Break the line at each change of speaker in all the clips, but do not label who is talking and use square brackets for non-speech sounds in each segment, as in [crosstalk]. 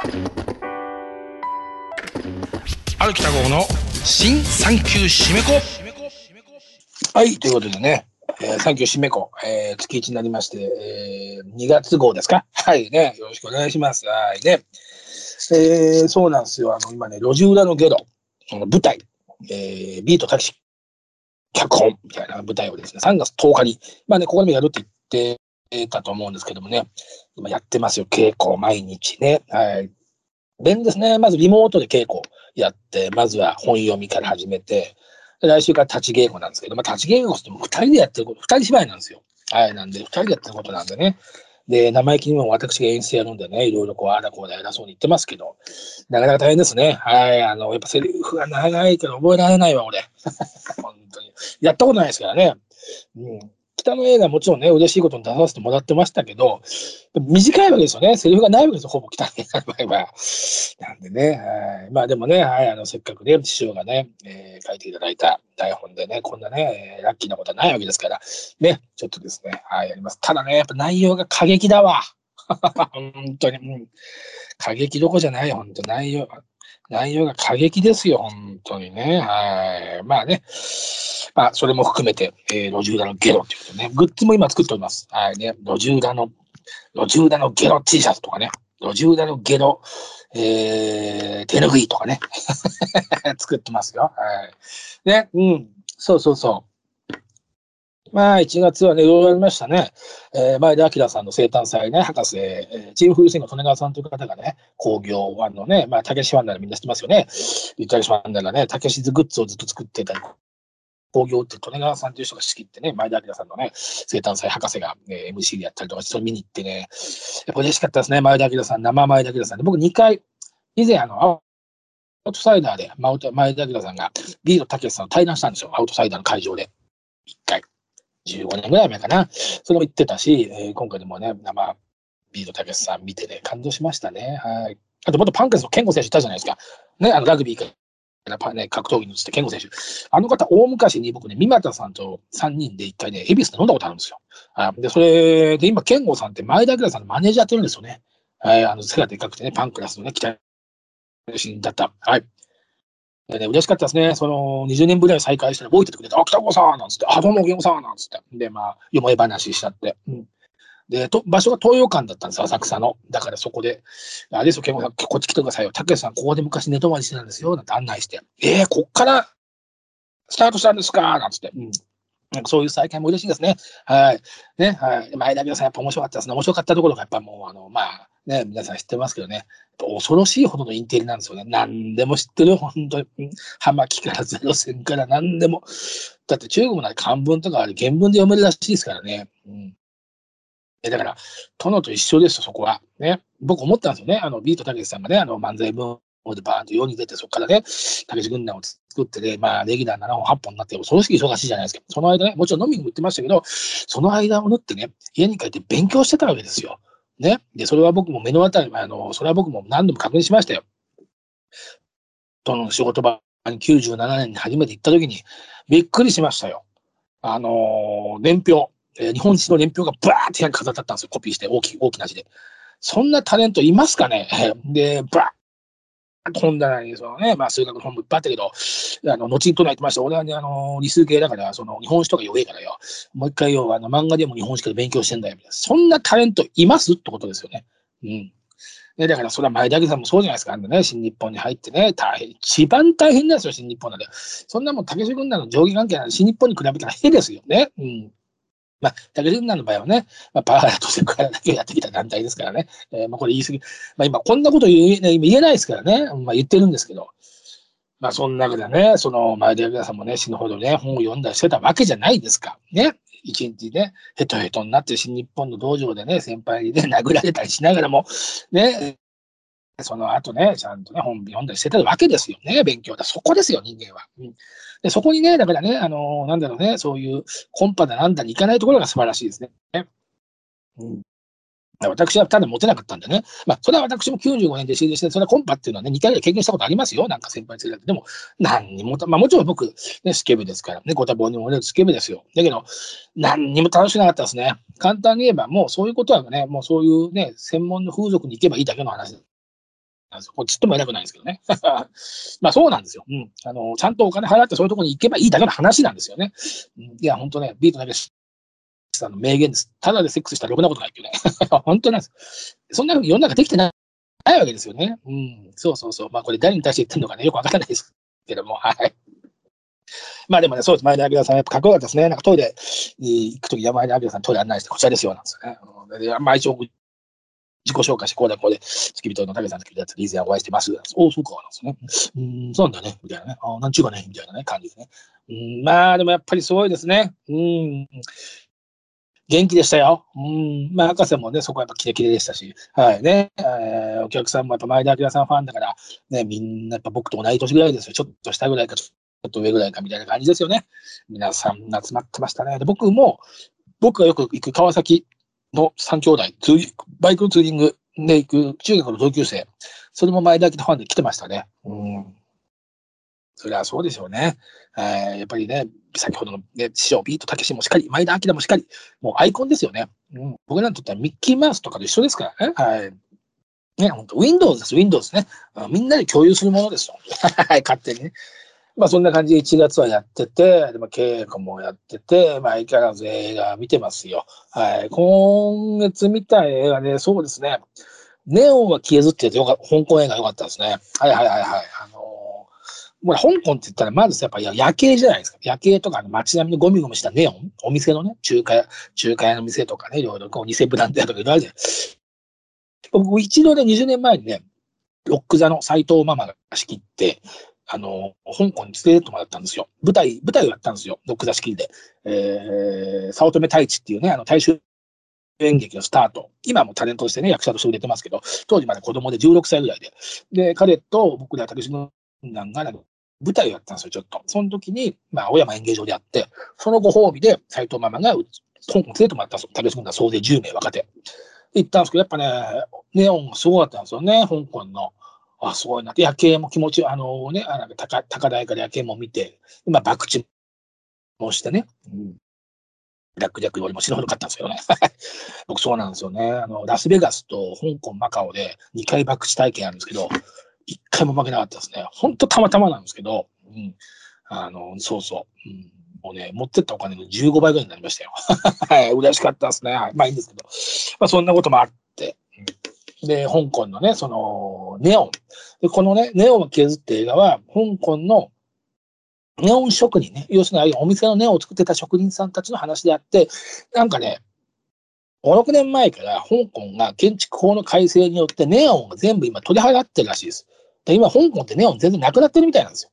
歩きた号の新産休締め子はい、ということでね、えー、産休締め子、えー、月1になりまして、えー、2月号ですか？はいね、よろしくお願いします。はいね。えー、そうなんですよ。あの、今ね、路地裏のゲロ、その舞台、えー、ビートタキシ脚本みたいな舞台をですね、3月10日に、まあね、ここでもやるって言ってたと思うんですけどもね、今やってますよ、稽古毎日ね。はい。便ですね。まずリモートで稽古やって、まずは本読みから始めて、来週から立ち稽古なんですけど、まあ、立ち稽古っても二人でやってること、二人芝居なんですよ。はい、なんで、二人でやってることなんでね。で、生意気にも私が演出やるんでね、いろいろこう、あだこうだ偉そうに言ってますけど、なかなか大変ですね。はい、あの、やっぱセリフが長いけど覚えられないわ、俺。[laughs] 本当に。やったことないですからね。うん。北の映画もちろんね、嬉しいことに出させてもらってましたけど、短いわけですよね。セリフがないわけですよ、ほぼ北の映画の場合は。なんでね、はい。まあでもね、はい、あの、せっかくね、師匠がね、えー、書いていただいた台本でね、こんなね、えー、ラッキーなことはないわけですから、ね、ちょっとですね、はい、やります。ただね、やっぱ内容が過激だわ。[laughs] 本当に、うん。過激どこじゃない、本当内容。内容が過激ですよ、本当にね。はい。まあね。まあ、それも含めて、えー、路地裏のゲロっていうことね。グッズも今作っております。はいね。路地裏の、路地裏のゲロ T シャツとかね。路地裏のゲロ、えー、手ぬぐいとかね。[laughs] 作ってますよ。はい。ね。うん。そうそうそう。まあ、1月はね、いろいろありましたね。えー、前田明さんの生誕祭ね、博士、えー、チームフルスイングの利根川さんという方がね、工業ワンのね、まあ、たけしファンならみんな知ってますよね。たけしファンならね、たけしズグッズをずっと作ってたり、工業って利根川さんという人が仕切ってね、前田明さんのね、生誕祭博士が、ね、MC でやったりとか、それ見に行ってね、やっぱ嬉しかったですね、前田明さん、生前田明さんで。僕2回、以前、あの、アウトサイダーで、前田明さんがビートたけしさんと対談したんですよ、アウトサイダーの会場で。1回。15年ぐらい前かな。それも言ってたし、えー、今回でもね、生ビートたけしさん見てね、感動しましたね。はい。あと、元パンクスの健吾選手いたじゃないですか。ね、あの、ラグビーからね、格闘技のつって健吾選手。あの方、大昔に僕ね、三股さんと3人で一回ね、恵比寿で飲んだことあるんですよ。あで、それで今、健吾さんって前田明さんのマネージャーやってるんですよね。はい、あの、背がでかくてね、パンクラスのね、期待だった。はい。でね、嬉しかったですね。その、20年ぶりに再会したら覚えててくれて、あ、北子さんなんつって、あ、どうも、ゲンさんなんつって。で、まあ、よもえ話しちゃって。うん。で、と、場所が東洋館だったんです浅草の。だからそこで、あれですよ、ケンさん、こっち来てくださいよ。竹内さん、ここで昔寝泊まりしてたんですよ。なんて案内して。えー、こっからスタートしたんですかなんつって。うん。なんかそういう再会も嬉しいですね。はい。ね、はい。前田美さん、やっぱ面白かったですね。面白かったところが、やっぱもう、あの、まあ、ね、皆さん知ってますけどね、恐ろしいほどのインテリなんですよね。何でも知ってる、本当に。葉巻からゼロ戦から何でも。だって中国なら漢文とかあれ原文で読めるらしいですからね。うん。だから、殿と一緒ですよ、そこは。ね。僕思ったんですよね。あの、ビートたけしさんがね、あの、漫才文でバーンと世に出て、そこからね、たけし軍団を作ってね、まあ、レギュラー7本、8本になって、恐ろしい忙しいじゃないですか。その間ね、もちろん飲みにも行ってましたけど、その間を縫ってね、家に帰って勉強してたわけですよ。ね。で、それは僕も目の当たり、あの、それは僕も何度も確認しましたよ。との仕事場に97年に初めて行った時に、びっくりしましたよ。あの年表、日本史の年表がバーって部に飾ってあったんですよ。コピーして、大き、大きな字で。そんなタレントいますかね？[laughs] で、バ本棚に、そのね、まあ、数学の本もいっぱいあったけど、あの、後に唱えてました。俺はね、あの、理数系だから、その、日本史とか弱いからよ。もう一回よ、あの、漫画でも日本史から勉強してんだよ、みたいな。そんなタレントいますってことですよね。うん。ね、だから、それは前田家さんもそうじゃないですか。あのね、新日本に入ってね、大変、一番大変なんですよ、新日本なんで。そんなもん、竹志軍団の上下関係なんで、新日本に比べたら変ですよね。うん。まあ、竹内軍団の場合はね、まあ、パワハラとセクハラだけをやってきた団体ですからね。えー、まあ、これ言い過ぎ。まあ、今、こんなこと言え,、言えないですからね。まあ、言ってるんですけど。まあ、その中でね、その、前田明さんもね、死ぬほどね、本を読んだりしてたわけじゃないですか。ね。一日ね、ヘトヘトになって新日本の道場でね、先輩にね、殴られたりしながらも、ね、その後ね、ちゃんとね、本読んだりしてたわけですよね、勉強だ。そこですよ、人間は。うんで、そこにね、だからね、あの、なんだろうね、そういうコンパだなんだに行かないところが素晴らしいですね。うん。私はただ持てなかったんでね。まあ、それは私も95年で修了して、それはコンパっていうのはね、2回ぐらい経験したことありますよ。なんか先輩連れて。でも、何にも、まあもちろん僕、ね、スケベですからね、ご多忙にもね、スケベですよ。だけど、何にも楽しくなかったですね。簡単に言えば、もうそういうことはね、もうそういうね、専門の風俗に行けばいいだけの話なんですよ。こっちっとも偉くないんですけどね。[laughs] まあそうなんですよ。うん。あの、ちゃんとお金払ってそういうところに行けばいいだけの話なんですよね。いや、本当ね、ビートだけさんの名言です。ただでセックスしたらろくなことないっていうね。[laughs] 本当なんです。そんなふうに世の中できてないわけですよね。うん。そうそうそう。まあこれ誰に対して言ってるのかね、よくわからないですけども、はい。まあでもね、そうです。前田明さん、やっぱかっこよかったですね。なんかトイレに行くとき、山田明さんトイレ案内して、こちらですよ、なんですよね。でまあ一応、自己紹介して、こうだこうで、付き人の武さん付き人やつ、以前お会いしてます。おお、そうか、なんですね。うん、そうなんだね、みたいなね。あなんちゅうかね、みたいなね、感じですね。うん、まあでもやっぱりすごいですね。うん。元気でしたよ。うん。まあ、博士もね、そこはやっぱキレキレでしたし、はいね。えー、お客さんもやっぱ前田明さんファンだから、ね、みんなやっぱ僕と同い年ぐらいですよ。ちょっと下ぐらいか、ちょっと上ぐらいかみたいな感じですよね。皆さん集まってましたね。で僕も、僕がよく行く川崎の3兄弟、バイクのツーリングで行く中学の同級生、それも前田明ファンで来てましたね。うん。それはそうでしょうね。えー、やっぱりね、先ほどの、ね、師匠、ビートたけしもしっかり、前田明もしっかり、もうアイコンですよね。うん、僕らにとってはミッキーマウスとかと一緒ですからね。はい。ね、本当 Windows です、Windows ね。みんなで共有するものですよ。[laughs] はい、勝手にね。まあそんな感じで1月はやってて、でも稽古もやってて、まあ相変わらず映画見てますよ。はい。今月見た映画で、そうですね。ネオンは消えずってやつよか香港映画良かったですね。はいはいはいはい。あのもう香港って言ったら、まずやっぱ夜景じゃないですか。夜景とか、街並みのゴミゴミしたネオン、お店のね、中華屋、中華屋の店とかね、いろいろこう偽ブランド屋とかいろいろあるじゃない僕、一度で20年前にね、ロック座の斎藤ママが仕切って、あの、香港に連れてってもらったんですよ。舞台、舞台をやったんですよ。ロック座仕切りで。えー、早乙女太一っていうね、あの、大衆演劇のスタート。今もタレントとしてね、役者として売れてますけど、当時まだ子供で16歳ぐらいで。で、彼と僕ら竹島団が舞台をやったんですよ、ちょっと。その時に、まあ、青山演芸場でやって、そのご褒美で斎藤ママが香港連れてもらったんですよ。竹島団総勢10名若手。行ったんですけど、やっぱね、ネオンがすごかったんですよね、香港の。あ、すごいな。夜景も気持ち、あのね、あなんか高高台から夜景も見て、まあ、博打もしてね。うんブラックジャックよりも死ぬほど買ったんですけどね。[laughs] 僕そうなんですよね。あの、ラスベガスと香港、マカオで2回博打体験あるんですけど、1回も負けなかったですね。ほんとたまたまなんですけど、うん。あの、そうそう。うん、もうね、持ってったお金の15倍ぐらいになりましたよ。[laughs] はい、嬉しかったですね。はい。まあいいんですけど。まあそんなこともあって。で、香港のね、その、ネオン。で、このね、ネオンを削って映画は、香港のネオン職人ね、要するにお店のネオンを作ってた職人さんたちの話であって、なんかね、5、6年前から香港が建築法の改正によってネオンが全部今取り払ってるらしいです。で今、香港ってネオン全然なくなってるみたいなんですよ。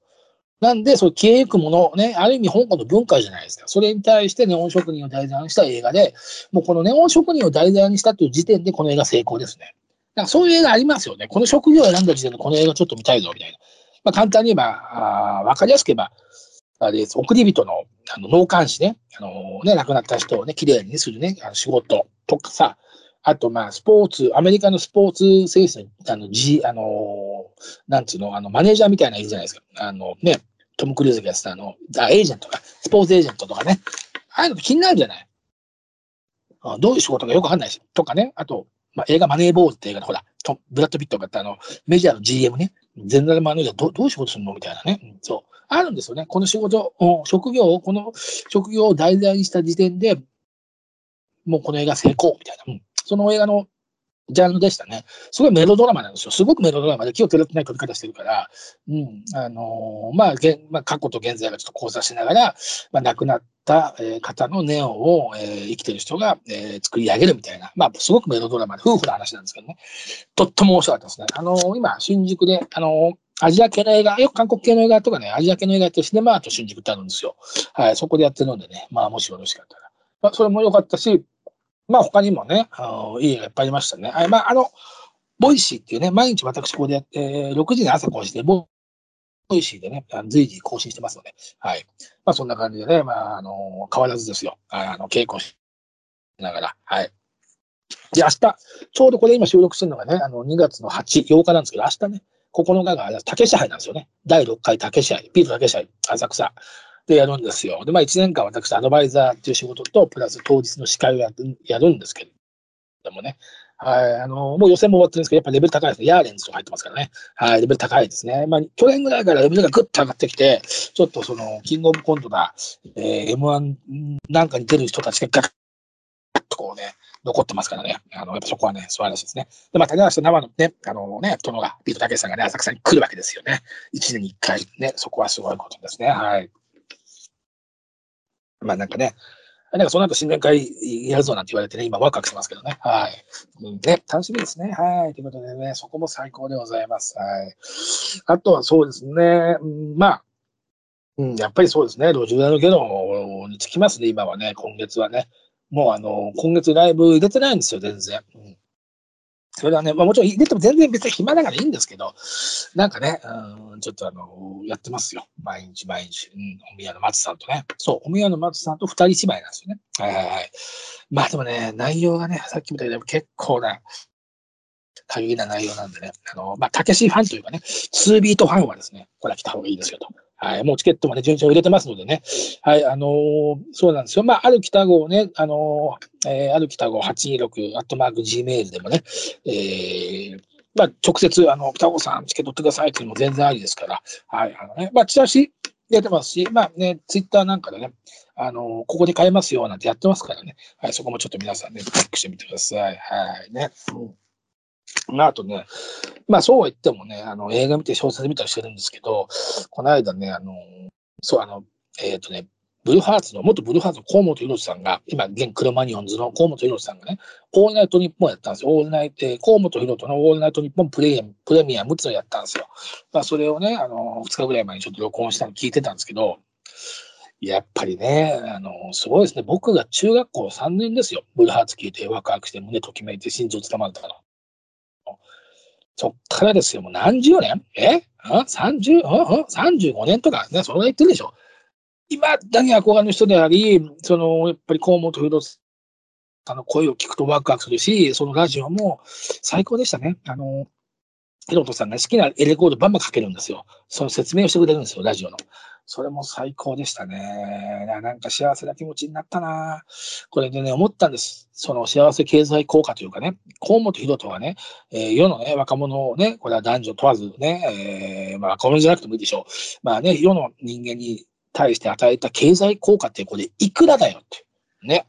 なんで、そう消えゆくもの、ね、ある意味香港の文化じゃないですか。それに対してネオン職人を題材にした映画で、もうこのネオン職人を題材にしたという時点でこの映画成功ですね。だかそういう映画ありますよね。この職業を選んだ時点でこの映画ちょっと見たいぞ、みたいな。まあ、簡単に言えば、わかりやすく言えば、あれです。送り人のあの脳幹視ね、あのね、亡くなった人をね、綺麗にするね、あの仕事とかさ、あと、まあ、スポーツ、アメリカのスポーツ選手あの、G、あの、なんつうの、あの、マネージャーみたいなのいじゃないですか。あの、ね、トム・クルーズがやってたあの、エージェントとか、スポーツエージェントとかね。ああいうの気になるじゃないあどういう仕事かよくわかんないし。とかね。あと、まあ、映画マネーボールって映画で、ほら、ブラッド・ピットがあの、メジャーの GM ね。ゼネラルマネージャーどどういう仕事するのみたいなね。うん、そう。あるんですよね。この仕事、職業を、この職業を題材にした時点で、もうこの映画成功みたいな。うん、その映画のジャンルでしたね。すごいメロドラマなんですよ。すごくメロドラマで気を照らってない撮り方してるから、うん、あのー、まあ、げまあ、過去と現在がちょっと交差しながら、まあ、亡くなった、方のネオを、えー、生きてる人が、えー、作り上げるみたいな、まあ、すごくメロドラマで、夫婦の話なんですけどね。とっても面白かったですね。あのー、今、新宿で、あのアジア系の映画、よく韓国系の映画とかね、アジア系の映画ってシネマート新宿ってあるんですよ。はい、そこでやってるのでね、まあ、もしよろしかったら。まあ、それも良かったし、まあ他にもね、あのいい映画いっぱいありましたね。あまあ、あの、Voicy っていうね、毎日私ここでやって、6時に朝更新で、 Voicy でね、随時更新してますので、はい。まあそんな感じでね、まああの、変わらずですよ。あの、稽古しながら、はい。で、明日、ちょうどこれ今収録するのがね、あの、2月の8、8日なんですけど、明日ね、9日がたけし杯なんですよね。第6回たけし杯、ビートたけし杯、浅草。でやるんですよ。で、まあ1年間私、アドバイザーっていう仕事と、プラス当日の司会をやるやるんですけどもね。はい。あの、もう予選も終わってるんですけど、やっぱレベル高いですね。ヤーレンズとか入ってますからね。はい。レベル高いですね。まあ、去年ぐらいからレベルがぐっと上がってきて、ちょっとその、キングオブコントだ、えー、M1 なんかに出る人たちがガッとこうね、残ってますからね。あの、やっぱそこはね、素晴らしいですね。で、まあ、種橋と生のね、あのね、殿が、ビートたけしさんがね、浅草に来るわけですよね。一年に一回。ね、そこはすごいことですね。はい。まあ、なんかね、なんかその後新年会やるぞなんて言われてね、今ワクワクしてますけどね。はい。うん、ね、楽しみですね。はい。ということでね、そこも最高でございます。はい。あとはそうですね、うん、まあ、うん、やっぱりそうですね、路地裏のゲロにつきますね、今はね、今月はね。もうあの、今月ライブ入れてないんですよ、全然。うんそれはね、まあもちろん入れても全然別に暇だからいいんですけど、なんかね、うん、ちょっとあの、やってますよ。毎日毎日。うん、お宮の松さんとね。そう、お宮の松さんと二人芝居なんですよね。はいはいはい。まあでもね、内容がね、さっきみたいに結構な、限りな内容なんでね、あの、まあ、たけしファンというかね、2ビートファンはですね、これは来た方がいいですよと。はい。もうチケットもね、順調入れてますのでね。はい。あのー、そうなんですよ。まあ、ある北号ね、あのー、えー、ある北号826、アットマーク Gmail でもね、えー、まあ、直接、あの、北号さん、チケット取ってくださいっていうのも全然ありですから、はい。あのね、まあ、チラシ出てますし、まあね、ツイッターなんかでね、あの、ここで買えますよなんてやってますからね。はい。そこもちょっと皆さんね、チェックしてみてください。はい。ね。うんあ、あとね、まあそうは言ってもね、あの映画見て小説見たりしてるんですけど、この間ね、あの、そう、あの、えっ、ー、とね、ブルーハーツの、元ブルーハーツの河本博さんが、今、現クロマニオンズの河本博さんがね、オールナイトニッポンやったんですよ。オールナイト、河本博のオールナイトニッポンプレミアム、プレミアムっていうのをやったんですよ。まあそれをね、あの、2日ぐらい前にちょっと録音したの聞いてたんですけど、やっぱりね、あの、すごいですね。僕が中学校3年ですよ。ブルーハーツ聞いてワクワクして胸ときめいて心臓つかまったから。そっからですよ、もう何十年？え？あ ?30、あ ?35 年とか、ね、それは言ってるでしょ。今だに憧れの人であり、その、やっぱり河本不さんの声を聞くとワクワクするし、そのラジオも最高でしたね。あの、ヒロトさんが好きなエレコードバンバンかけるんですよ。その説明をしてくれるんですよ、ラジオの。それも最高でしたね。なんか幸せな気持ちになったな。これでね、思ったんです。その幸せ経済効果というかね、河本博人はね、えー、世のね、若者をね、これは男女問わずね、えー、まあ若者じゃなくてもいいでしょう。まあね、世の人間に対して与えた経済効果ってこれいくらだよって。ね。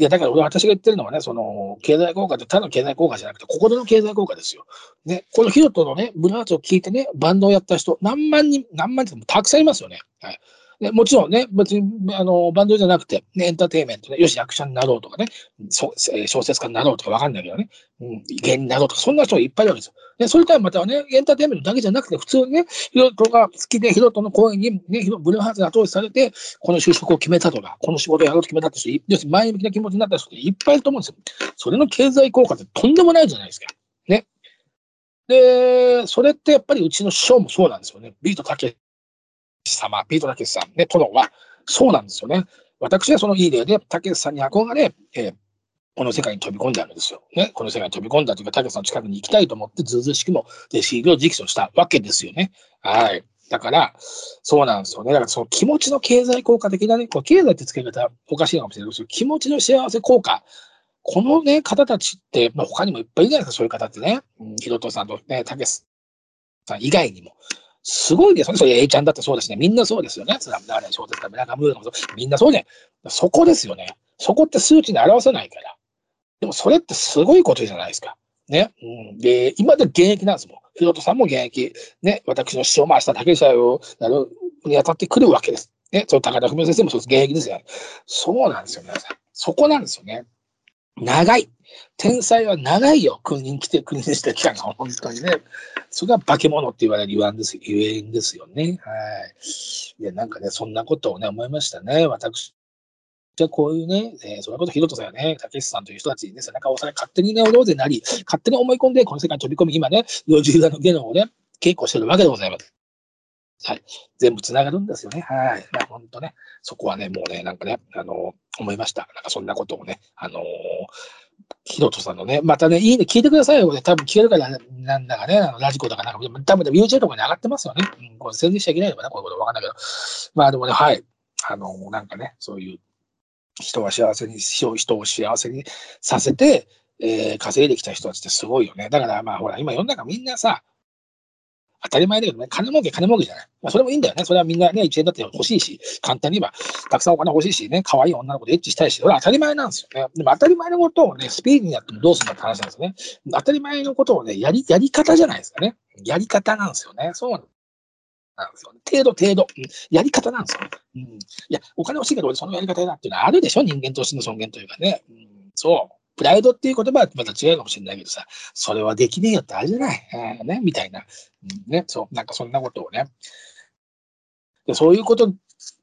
いや、だから俺、私が言ってるのはね、その、経済効果って他の経済効果じゃなくて、心の経済効果ですよ。ね、このヒロトのね、ブルーハーツを聞いてね、バンドをやった人、何万人、何万人もたくさんいますよね。はい。ね、もちろんね、別に、あの、バンドじゃなくて、ね、エンターテイメントね、よし、役者になろうとかね、そ小説家になろうとかわかんないけどね、うん、芸人になろうとか、そんな人がいっぱいいるわけですよ。ね、それからまたね、エンターテイメントだけじゃなくて、普通にね、ヒロトが好きで、ヒロトの声に、ね、ブルーハーツが後押しされて、この就職を決めたとか、この仕事をやろうと決めたって人、要するに前向きな気持ちになった人っていっぱいいると思うんですよ。それの経済効果ってとんでもないじゃないですか。ね。で、それってやっぱりうちの師匠もそうなんですよね。ビートたけ様、ビートたけしさん、ね、殿は、そうなんですよね。私はそのいい例で、たけしさんに憧れ、えー、この世界に飛び込んだんですよ。ね。この世界に飛び込んだというか、たけしさんの近くに行きたいと思って、ずうずうしくも弟子入りを直訴したわけですよね。はい。だから、そうなんですよね。だからその気持ちの経済効果的なね、こう経済って付け方おかしいかもしれないですけど、気持ちの幸せ効果。このね、方たちって、まあ、他にもいっぱいいるじゃないですか、そういう方ってね。うん、ひろとさんとね、たけしさん以外にも。すごいですよね。それ A ちゃんだってそうですね。みんなそうですよね。スラムダーレン小説家、村上ムーみんなそうね。そこですよね。そこって数値に表せないから。でもそれってすごいことじゃないですか。ね。うん、で、今で現役なんですもん。ヒロトさんも現役。ね。私の師匠も明日竹下をやるに当たってくるわけです。ね。その高田文夫先生もそうです。現役ですよ、そうなんですよ、皆さん。そこなんですよね。長い。天才は長いよ。国に来て、国にしてきたのは、[laughs] 本当にね。それが化け物って言われる言わんです、言えんですよね。はい。いや、なんかね、そんなことをね、思いましたね。私はこういうね、えー、それこそヒロトさんやね、たけしさんという人たちにね、背中を押され、勝手にね、おろうぜなり、勝手に思い込んで、この世界に飛び込み、今ね、路地裏のゲノをね、稽古してるわけでございます。はい。全部繋がるんですよね。はい。まあ、本当ね、そこはね、もうね、なんかね、あの思いました。なんかそんなことをね、あのー、ヒロトさんのね、またね、いいね、聞いてくださいよ。多分聞けるから、なんだかね、あのラジコとかなんか、多分 YouTube とかに上がってますよね。うん、これ宣伝しちゃいけないのかな、こういうことわかんないけど。まあでもね、はい。あのー、なんかね、そういう、人は幸せに、人を幸せにさせて、えー、稼いできた人たちってすごいよね。だからまあほら、今世の中みんなさ、当たり前だけどね、金儲け、金儲けじゃない。まあ、それもいいんだよね。それはみんなね、1円だって欲しいし、簡単に言えば、たくさんお金欲しいしね、可愛い女の子でエッチしたいし、それは当たり前なんですよね。でも当たり前のことをね、スピーディーにやってもどうするんだって話なんですよね。当たり前のことをね、やり、やり方じゃないですかね。やり方なんですよね。そうなんですよね。程度、程度、うん。やり方なんですよ。うん。いや、お金欲しいけど俺そのやり方だっていうのはあるでしょ？人間としての尊厳というかね。うん、そう。プライドっていう言葉はまた違うかもしれないけどさ、それはできねえよってあるじゃない。えー、ね、みたいな。うん、ね、そう、なんかそんなことをね。でそういうこと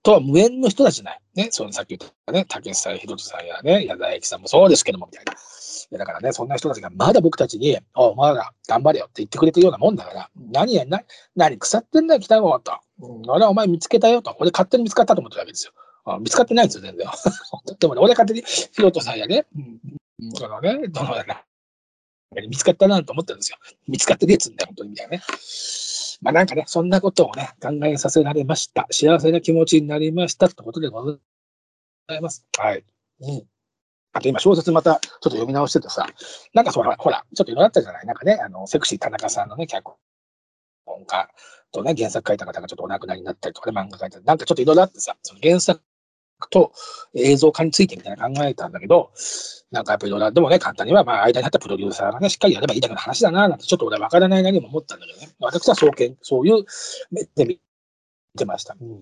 とは無縁の人たちじゃない。ね、そのさっき言ったね、竹内さん、ひろとさんやね、矢田駅さんもそうですけども、みたいな。いやだからね、そんな人たちがまだ僕たちに、おまだ頑張れよって言ってくれてるようなもんだから、何や、な、何腐ってんだよ、北川と。うん、俺はお前見つけたよと。俺勝手に見つかったと思ってるわけですよ。見つかってないんですよ、全然。[laughs] でもね、俺勝手に、ひろとさんやね、うんそのね、どのような、見つかったなと思ったんですよ。見つかってねえっつんだよ、本当にみたいなね。まあなんかね、そんなことをね、考えさせられました。幸せな気持ちになりましたってことでございます。はい。うん。あと今小説またちょっと読み直しててさ、なんかそら、ほら、ちょっといろいろあったじゃない？なんかね、あの、セクシー田中さんのね、脚本家とね、原作書いた方がちょっとお亡くなりになったりとかね、漫画書いたり、なんかちょっといろいろあってさ、その原作と映像化についてみたいな考えたんだけど、なんかやっぱりいろいろ、でもね、簡単には、まあ、間にあったプロデューサーがね、しっかりやればいいだけの話だな、なんて、ちょっと俺は分からないなりも思ったんだけどね。私はそうけん、そういう目で見てました。うん。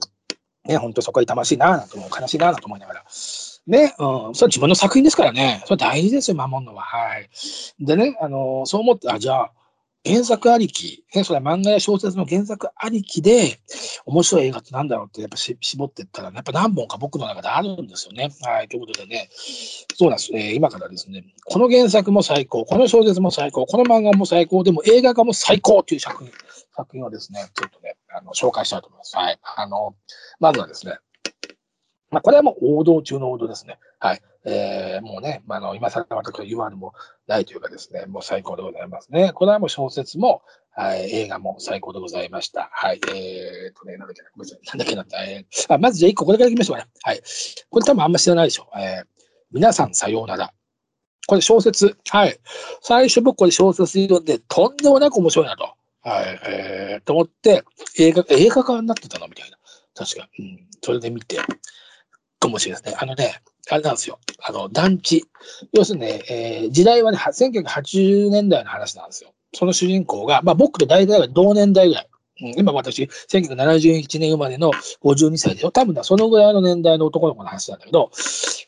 ね、本当そこは痛ましいな、なんて思う、悲しいな、なんて思いながら。ね、うん、それは自分の作品ですからね。それ大事ですよ、守るのは。はい。でね、あのー、そう思って、あ、じゃあ、原作ありき、ね、それは漫画や小説の原作ありきで、面白い映画ってなんだろうってやっぱし絞っていったら、ね、やっぱ何本か僕の中であるんですよね。はい。ということでね、そうなんです。え、今からですね、この原作も最高、この小説も最高、この漫画も最高、でも映画化も最高っていう作品作品をですね、ちょっとね、あの紹介したいと思います。はい。あの、まずはですね、まあ、これはもう王道中の王道ですね。はい。えー、もうね、まあ、の今更また言わぬもないというかですね、もう最高でございますね。これはもう小説も、はい、映画も最高でございました。はい。えー、とね、なんだっけな、ごめんなさい。なんだっけなえー、あ、まずじゃあ一個これからいきましょうね。はい。これ多分あんま知らないでしょ。えー、皆さんさようなら。これ小説。はい。最初僕これ小説読んで、とんでもなく面白いなと。はい。えー、と思って、映画、映画化になってたのみたいな。確か。うん。それで見て、かもしれないですね。あのね、あれなんですよ。あの、団地。要するにね、えー、時代はね、1980年代の話なんですよ。その主人公が、まあ僕と大体は同年代ぐらい。うん、今私、1971年生まれの52歳でしょ。多分そのぐらいの年代の男の子の話なんだけど、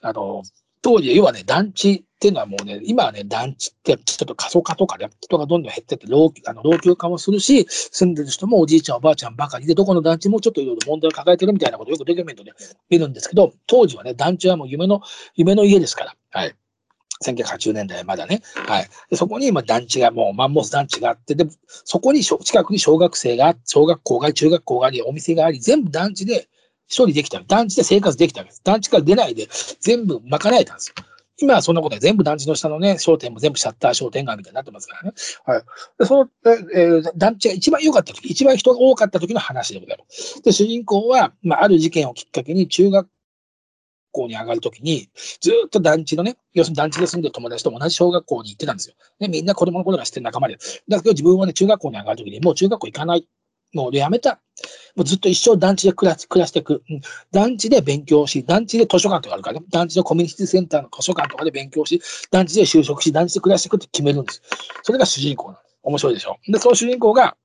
あの、当時、要はね、団地っていうのはもうね、今はね、団地ってちょっと過疎化とかで人がどんどん減ってて老、あの老朽化もするし、住んでる人もおじいちゃんおばあちゃんばかりで、どこの団地もちょっといろいろ問題を抱えてるみたいなことをよくドキュメントで見るんですけど、当時はね、団地はもう夢の、夢の家ですから。はい。1980年代まだね。はい。そこに今団地がもうマンモス団地があって、で、そこに近くに小学生が、小学校があり、中学校があり、お店があり、全部団地で処理できた。団地で生活できたわけです。団地から出ないで全部賄えたんですよ。今はそんなことは全部団地の下のね、商店も全部シャッター商店街みたいになってますからね。はい。でその、えー、団地が一番良かった時、一番人が多かった時の話でございます。で、主人公は、まあ、ある事件をきっかけに中学校に上がるときに、ずっと団地のね、要するに団地で住んでる友達と同じ小学校に行ってたんですよ。ね、みんな子供の頃から知ってる仲間で。だけど自分はね、中学校に上がるときに、もう中学校行かない。もうやめた。もうずっと一生団地で暮ら暮らしていく、うん。団地で勉強し、団地で図書館とかあるからね。団地のコミュニティセンターの図書館とかで勉強し、団地で就職し、団地で暮らしていくって決めるんです。それが主人公なんです。面白いでしょ？で、その主人公が、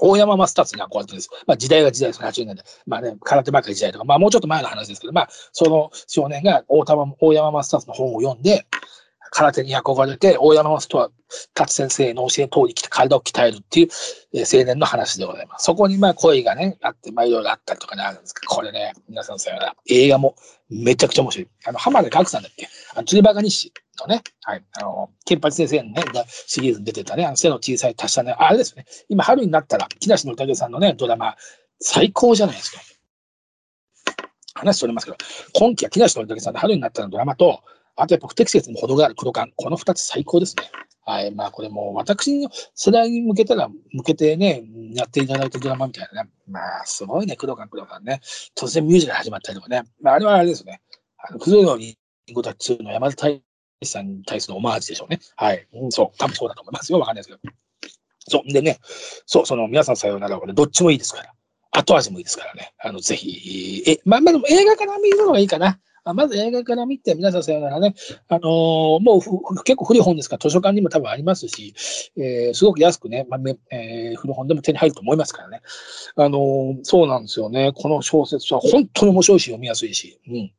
大山マスターズに憧れてるんです。まあ時代が時代です、80年代。まあね、空手ばっかり時代とか、まあもうちょっと前の話ですけど、まあその少年が大大山マスターズの本を読んで、空手に憧れて、大山マスとは、達先生の教え通り来て体を鍛えるっていう、えー、青年の話でございます。そこにまあ恋がね、あって、まあいろいろあったりとかね、あるんですけど、これね、皆さんさよなら。映画もめちゃくちゃ面白い。あの、浜田岳さんだっけ？あの、釣りバカ日誌のね、はい、あの、ケンパチ先生のね、シリーズに出てたね、あの背の小さい達者ね、あれですね。今春になったら、木梨憲武さんのね、ドラマ、最高じゃないですか。話しておりますけど、今期は木梨憲武さんの春になったらドラマと、あとやっぱ不適切にも程がある黒缶。この二つ最高ですね。はい。まあこれも私の世代に向けたら、向けてね、やっていただいたドラマみたいなね。まあすごいね、黒缶黒缶ね。突然ミュージカル始まったりとかね。まああれはあれですね。あの、クズのリンゴたちの山田太一さんに対するオマージュでしょうね。はい。うん、そう。多分そうだと思いますよ。わかんないですけど。そう。でね、そう、その、皆さんさようならはね、どっちもいいですから。後味もいいですからね。あの、ぜひ、え、まあ、まあ、でも映画から見るのがいいかな。あまず映画から見て、皆さんさようならね、あのー、もう結構古い本ですから、図書館にも多分ありますし、えー、すごく安くね、まあえー、古本でも手に入ると思いますからね。あのー、そうなんですよね。この小説は本当に面白いし、読みやすいし。うん。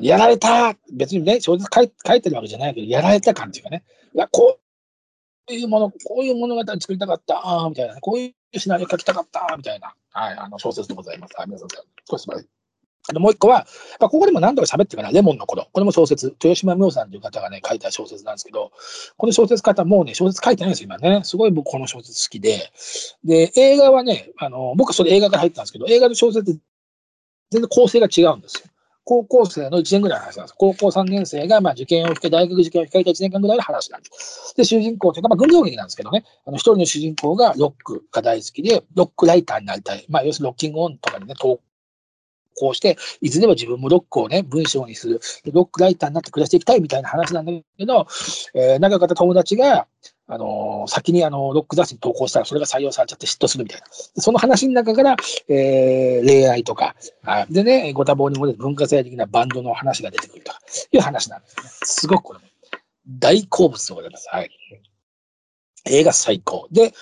やられた別にね、小説書い書いてるわけじゃないけど、やられた感っていうかね。いや、こういうもの、こういう物語作りたかった、みたいな、こういうシナリオ書きたかった、みたいな、はい、あの小説でございます。はい、皆さん、これ素晴らしい。もう一個は、ここでも何度か喋ってるから、レモンの頃。これも小説。豊島明さんという方がね、書いた小説なんですけど、この小説方、もうね、小説書いてないんですよ、今ね。すごい僕この小説好きで。で、映画はね、あの、僕はそれ映画から入ったんですけど、映画の小説って全然構成が違うんですよ。高校生の1年ぐらいの話なんです。高校3年生がまあ受験を控え、大学受験を控えた1年間ぐらいの話なんです。で、主人公というか、まあ、群像劇なんですけどね、あの、一人の主人公がロックが大好きで、ロックライターになりたい。まあ、要するにロッキングオンとかにね、投こうして、いずれは自分もロックをね、文章にする、ロックライターになって暮らしていきたいみたいな話なんだけど、えー、仲良かった友達が、あのー、先にあの、ロック雑誌に投稿したら、それが採用されちゃって嫉妬するみたいな。その話の中から、えー、恋愛とか、あでね、ご多忙にも文化祭的なバンドの話が出てくるとか、いう話なんですね。すごくこれ、大好物でございます。はい。映画最高。で、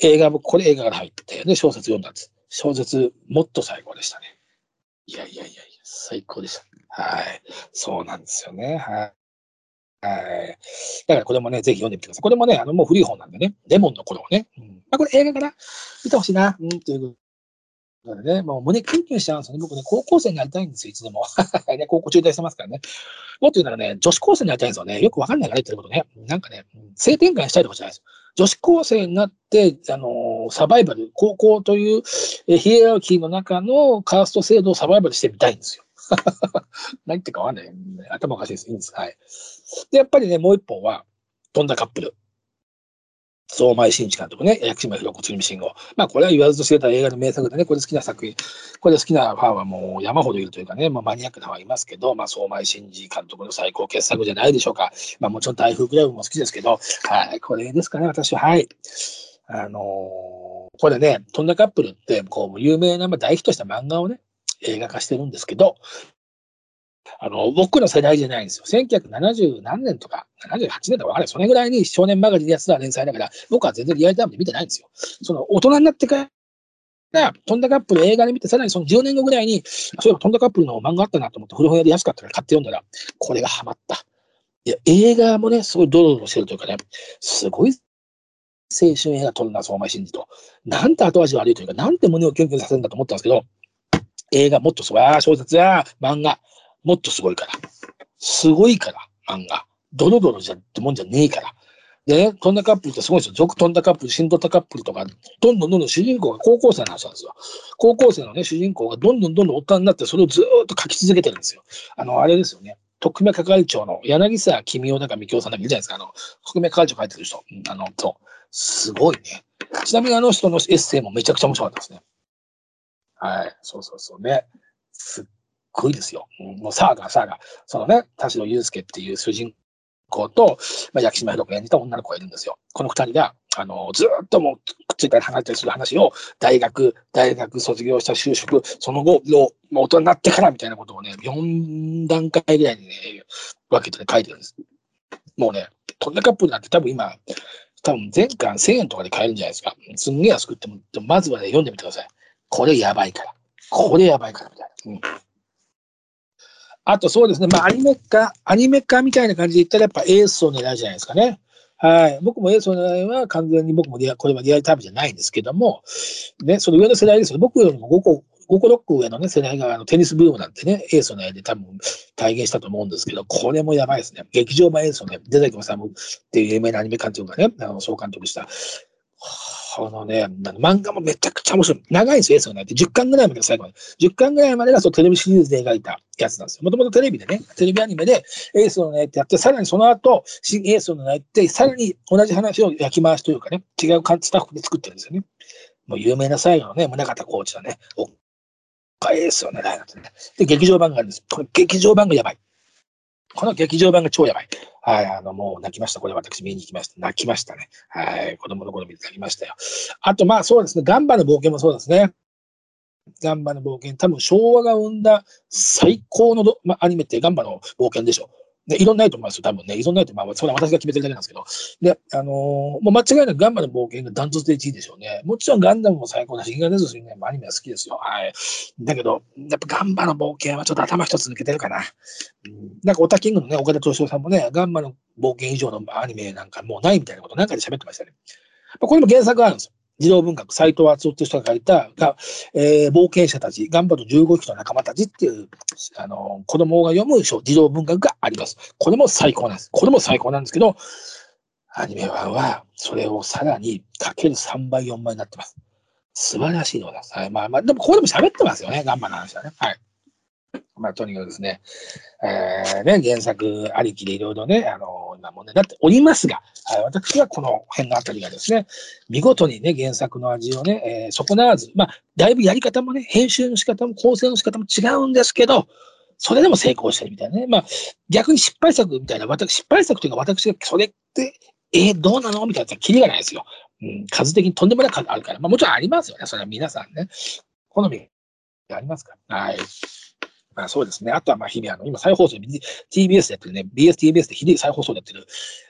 映画も、これ映画から入って、で、小説読んだんです。小説、もっと最高でしたね。いやいやいやいや、最高でした。はい。そうなんですよね。はい。はい。だからこれもね、ぜひ読んでみてください。これもね、あの、もう古い本なんでね、レモンの頃をね。うん、まあ、これ映画から見てほしいな。うん、ということでね、もう胸キュンキュンしちゃうんですよね。僕ね、高校生になりたいんですよ、いつでも。[laughs] ね、高校中退してますからね。もっと言うならね、女子高生になりたいんですよね。よくわかんないから言ってることね。なんかね、性転換したいとかじゃないですよ。女子高生になって、あの、サバイバル、高校というヒエラルキーの中のカースト制度をサバイバルしてみたいんですよ。[laughs] 何言ってかわかんない。頭おかしいです。いいんです。はい。で、やっぱりね、もう一本は、飛んだカップル。相前真一監督ね、薬島博子、鶴見信号。まあ、これは言わずと知れた映画の名作でね、これ好きな作品、これ好きなファンはもう山ほどいるというかね、まあ、マニアックなファンはいますけど、まあ、相前真二監督の最高傑作じゃないでしょうか。まあ、もちろん台風クラブも好きですけど、はい、これですかね、私は。はい。あのー、これね、飛んだカップルって、こう、有名な、まあ、大ヒットした漫画をね、映画化してるんですけど、あの、僕の世代じゃないんですよ。1970何年とか、78年とかわかんない。それぐらいに少年マガジンでやってた連載だから、僕は全然リアルタイムで見てないんですよ。その、大人になってから、トンダカップル映画で見て、さらにその10年後ぐらいに、そういえばトンダカップルの漫画あったなと思って、古本屋で安かったから買って読んだら、これがハマった。いや、映画もね、すごいドロドロしてるというかね、すごい青春映画撮るな、相馬真司と。なんて後味悪いというか、なんて胸をキュンキュンさせるんだと思ったんですけど、映画もっとすごい、あ小説や漫画、もっとすごいから。すごいから、漫画。ドロドロじゃってもんじゃねえから。でね、トンダカップルってすごいですよ。続トンダカップル、シンドタカップルとか、どんどんどんどん主人公が高校生の話なんですよ。高校生のね、主人公がどんどんどんどん大人になって、それをずっと書き続けてるんですよ。あの、あれですよね。特命係長の柳沢君夫だか三京さんだけ？いるじゃないですか。あの、特命係長書いてる人。あの、そう。すごいね。ちなみにあの人のエッセイもめちゃくちゃ面白かったですね。はい。そうそうそうね。すっごいですよ。もうサーガー、サーガー。そのね、田代祐介っていう主人公と、まあ、焼島ひろ子演じた女の子がいるんですよ。この二人が、あの、ずっともうくっついたり離れたりする話を、大学、大学卒業した就職、その後、の、大人になってからみたいなことをね、4段階ぐらいにね、分けて、ね、書いてるんです。もうね、トンネカップルなんて多分今、多分全巻1000円とかで買えるんじゃないですか。すんげえ安くっても、まずはね、読んでみてください。これやばいから。これやばいから、みたいな。うんあとそうですね、まあ、アニメ化、アニメ化みたいな感じで言ったら、やっぱエースを狙うじゃないですかね。はい。僕もエースを狙いは完全に僕もリア、これはリアルタイムじゃないんですけども、ね、その上の世代ですよ。僕よりも5個、5個6個上のね、世代があのテニスブームなんてね、エースの間で多分体現したと思うんですけど、これもやばいですね。劇場版エースのね、出崎治っていう有名なアニメ監督がね、あの総監督した。このね、漫画もめちゃくちゃ面白い。長いんですよ、エースがなって。10巻ぐらいまで最後まで。10巻ぐらいまでがそうテレビシリーズで描いたやつなんですよ。もともとテレビでね、テレビアニメでエースのねってやって、さらにその後、新エースのねって、さらに同じ話を焼き回しというかね、違うスタッフで作ってるんですよね。もう有名な最後のね、宗像コーチのね、おっかエースを狙いなんてね。で、劇場版があるんです。これ劇場版がやばい。この劇場版が超やばい。はい、あの、もう泣きました。これ私見に行きました。泣きましたね。はい、子供の頃見て泣きましたよ。あと、まあそうですね、ガンバの冒険もそうですね。ガンバの冒険、多分昭和が生んだ最高のまあ、アニメってガンバの冒険でしょう。で、いろんないと思いますよ、多分ね。いろんないと、まあ、それは私が決めてるだけなんですけど。で、あのー、もう間違いなくガンバの冒険がダントツで1位でしょうね。もちろんガンダムも最高だし、ギガネズスね、アニメは好きですよ。はい。だけど、やっぱガンバの冒険はちょっと頭一つ抜けてるかな。うん、なんか、オタキングのね、岡田敏夫さんもね、ガンバの冒険以上のアニメなんかもうないみたいなことなんかで喋ってましたね。これも原作があるんですよ。児童文学、斎藤敦夫っていう人が書いた、がえー、冒険者たち、ガンバと15匹の仲間たちっていう、あの、子供が読む児童文学があります。これも最高なんです。これも最高なんですけど、アニメ版は、それをさらにかける3倍、4倍になってます。素晴らしいのです。はい。まあまあ、でもここでも喋ってますよね、ガンバの話はね。はい。まあ、とにかくですね、えー、ね、原作ありきでいろいろね、あの、今問題になっておりますが、私はこの辺のあたりがですね、見事にね、原作の味をね、えー、損なわず、まあ、だいぶやり方もね、編集の仕方も構成の仕方も違うんですけど、それでも成功してるみたいなね。まあ、逆に失敗作みたいな、私、失敗作というか私がそれって、えー、どうなのみたいな、キリがないですよ。うん、数的にとんでもないあるから。まあ、もちろんありますよね。それは皆さんね。好みがありますから。はい。まあそうですね。あとはまあ日々あの、今再放送、TBS でやってるね、BSTBS で日々再放送でやってる、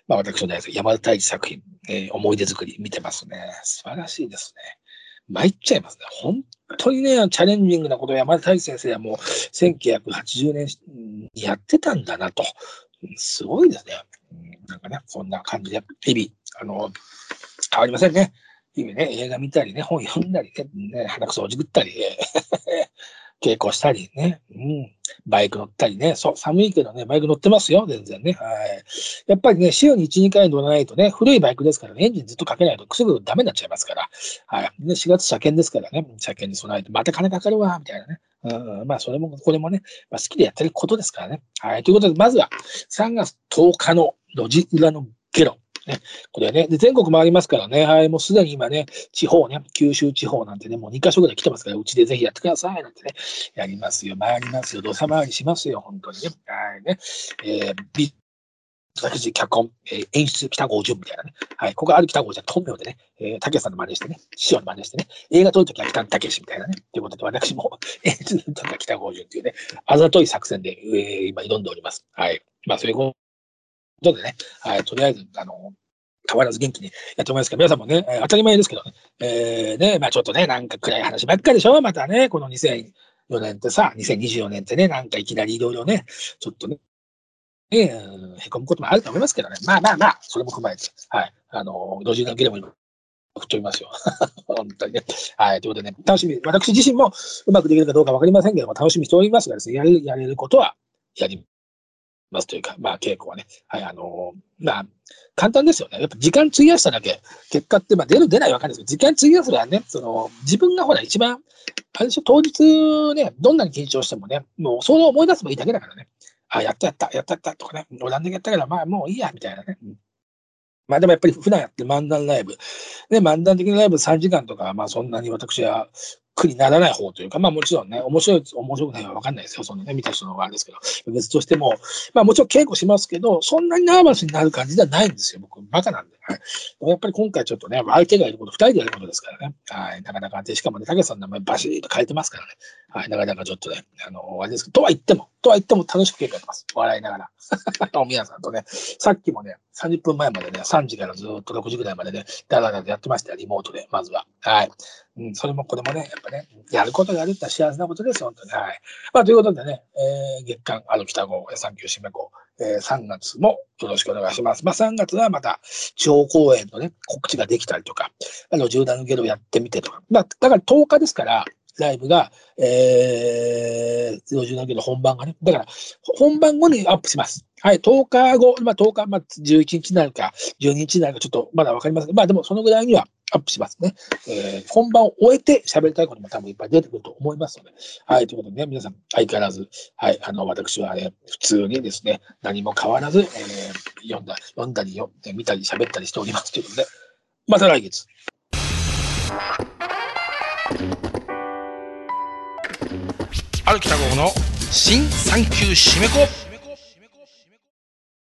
まあ私の大好き山田太一作品、えー、思い出作り見てますね。素晴らしいですね。参っちゃいますね。本当にね、チャレンジングなことを山田太一先生はもう1980年にやってたんだなと。すごいですね。なんかね、そんな感じで、日々、あの、変わりませんね。日々ね、映画見たりね、本読んだりね、鼻くそをじくったり、稽古したりね、うん、バイク乗ったりね、そう、寒いけどね、バイク乗ってますよ、全然ね。はい。やっぱりね、週に1、2回乗らないとね、古いバイクですからね、エンジンずっとかけないとすぐダメになっちゃいますから。はい。で、4月車検ですからね、車検に備えて、また金かかるわ、みたいなね。うん、まあ、それも、これもね、まあ、好きでやってることですからね。はい。ということで、まずは、3月10日の路地裏のゲロ。ね、[laughs] これね、で、全国回りますからね、はい、もうすでに今ね、地方ね、九州地方なんてね、もう2カ所ぐらい来てますから、うちでぜひやってくださいなんてね、やりますよ、回りますよ、土佐回りしますよ、本当にね。はいね。えー、ビ私、脚本、えー、演出、北郷淳みたいなね。はい。ここある北郷じゃ本名でね、えー、竹さんの真似してね、師匠の真似してね、映画撮るときは北野武みたいなね。ということで、私も [laughs] 演出のとか北郷淳っていうね、あざとい作戦で、えー、今挑んでおります。はい。まあ、そういうことでね、はい、とりあえず、あの、変わらず元気にやってもらいますけど、皆さんもね、えー、当たり前ですけどね、えー、ね、まあちょっとね、なんか暗い話ばっかりでしょ？またね、この2004年ってさ、2024年ってね、なんかいきなりいろいろね、ちょっとね、えー、へこむこともあると思いますけどね。まあまあまあ、それも踏まえて、はい。あの、路地のけでも今、振っておりますよ。[laughs] 本当にね。はい。ということでね、楽しみ、私自身もうまくできるかどうかわかりませんけども、楽しみにしておりますがですね、やれやれることはやりますというか、まあ、稽古はね、はい、あのー、まあ、簡単ですよね。やっぱ時間費やしただけ、結果って、まあ、出る出ないわかんないですけど、時間費やすのはね、その、自分がほら、一番、あれでしょ、当日ね、どんなに緊張してもね、もう、それを思い出せばいいだけだからね。あ、やったやった、やったやったとかね、俺あんだけやったから、まあ、もういいや、みたいなね。まあでもやっぱり普段やってる漫談ライブ。ね、漫談的なライブ3時間とか、まあそんなに私は苦にならない方というか、まあもちろんね、面白い、面白くないかわかんないですよ。そのね、見た人の方があれですけど、別としても、まあもちろん稽古しますけど、そんなにナーバスになる感じではないんですよ。僕、バカなんで。はい。やっぱり今回ちょっとね、相手がいること、二人でやることですからね。はい。なかなか、で、しかもね、竹さんの名前バシッと変えてますからね。はい。なかなかちょっとね、あの、あれですけど、とは言っても、とは言っても楽しく稽古やってます。笑いながら。[laughs] 皆さんとね、さっきもね、30分前までね、3時からずっと6時ぐらいまでね、だらだらやってましたよ、リモートで、まずは。はい。うん、それもこれもね、やっぱりね、やることがあるって幸せなことです、本当に。はい。まあ、ということでね、えー、月間、あの北号、3級締め号、えー、3月もよろしくお願いします。まあ、3月はまた、地方公演のね、告知ができたりとか、あの、縦断のゲロやってみてとか。まあ、だから10日ですから、ライブが、えー、路地のゲロ本番がね。だから、本番後にアップします。はい、10日後、まあ、10日、まあ、11日なるか、12日なるか、ちょっとまだわかりません。まあ、でもそのぐらいにはアップしますね。えー、本番を終えて喋りたいことも多分いっぱい出てくると思いますので。はい、ということでね、皆さん相変わらず、はい、あの、私はね、普通にですね、何も変わらず、えー、読んだ、読んだりよ、見たり喋ったりしておりますということで、また来月。歩きた号の新3級締め子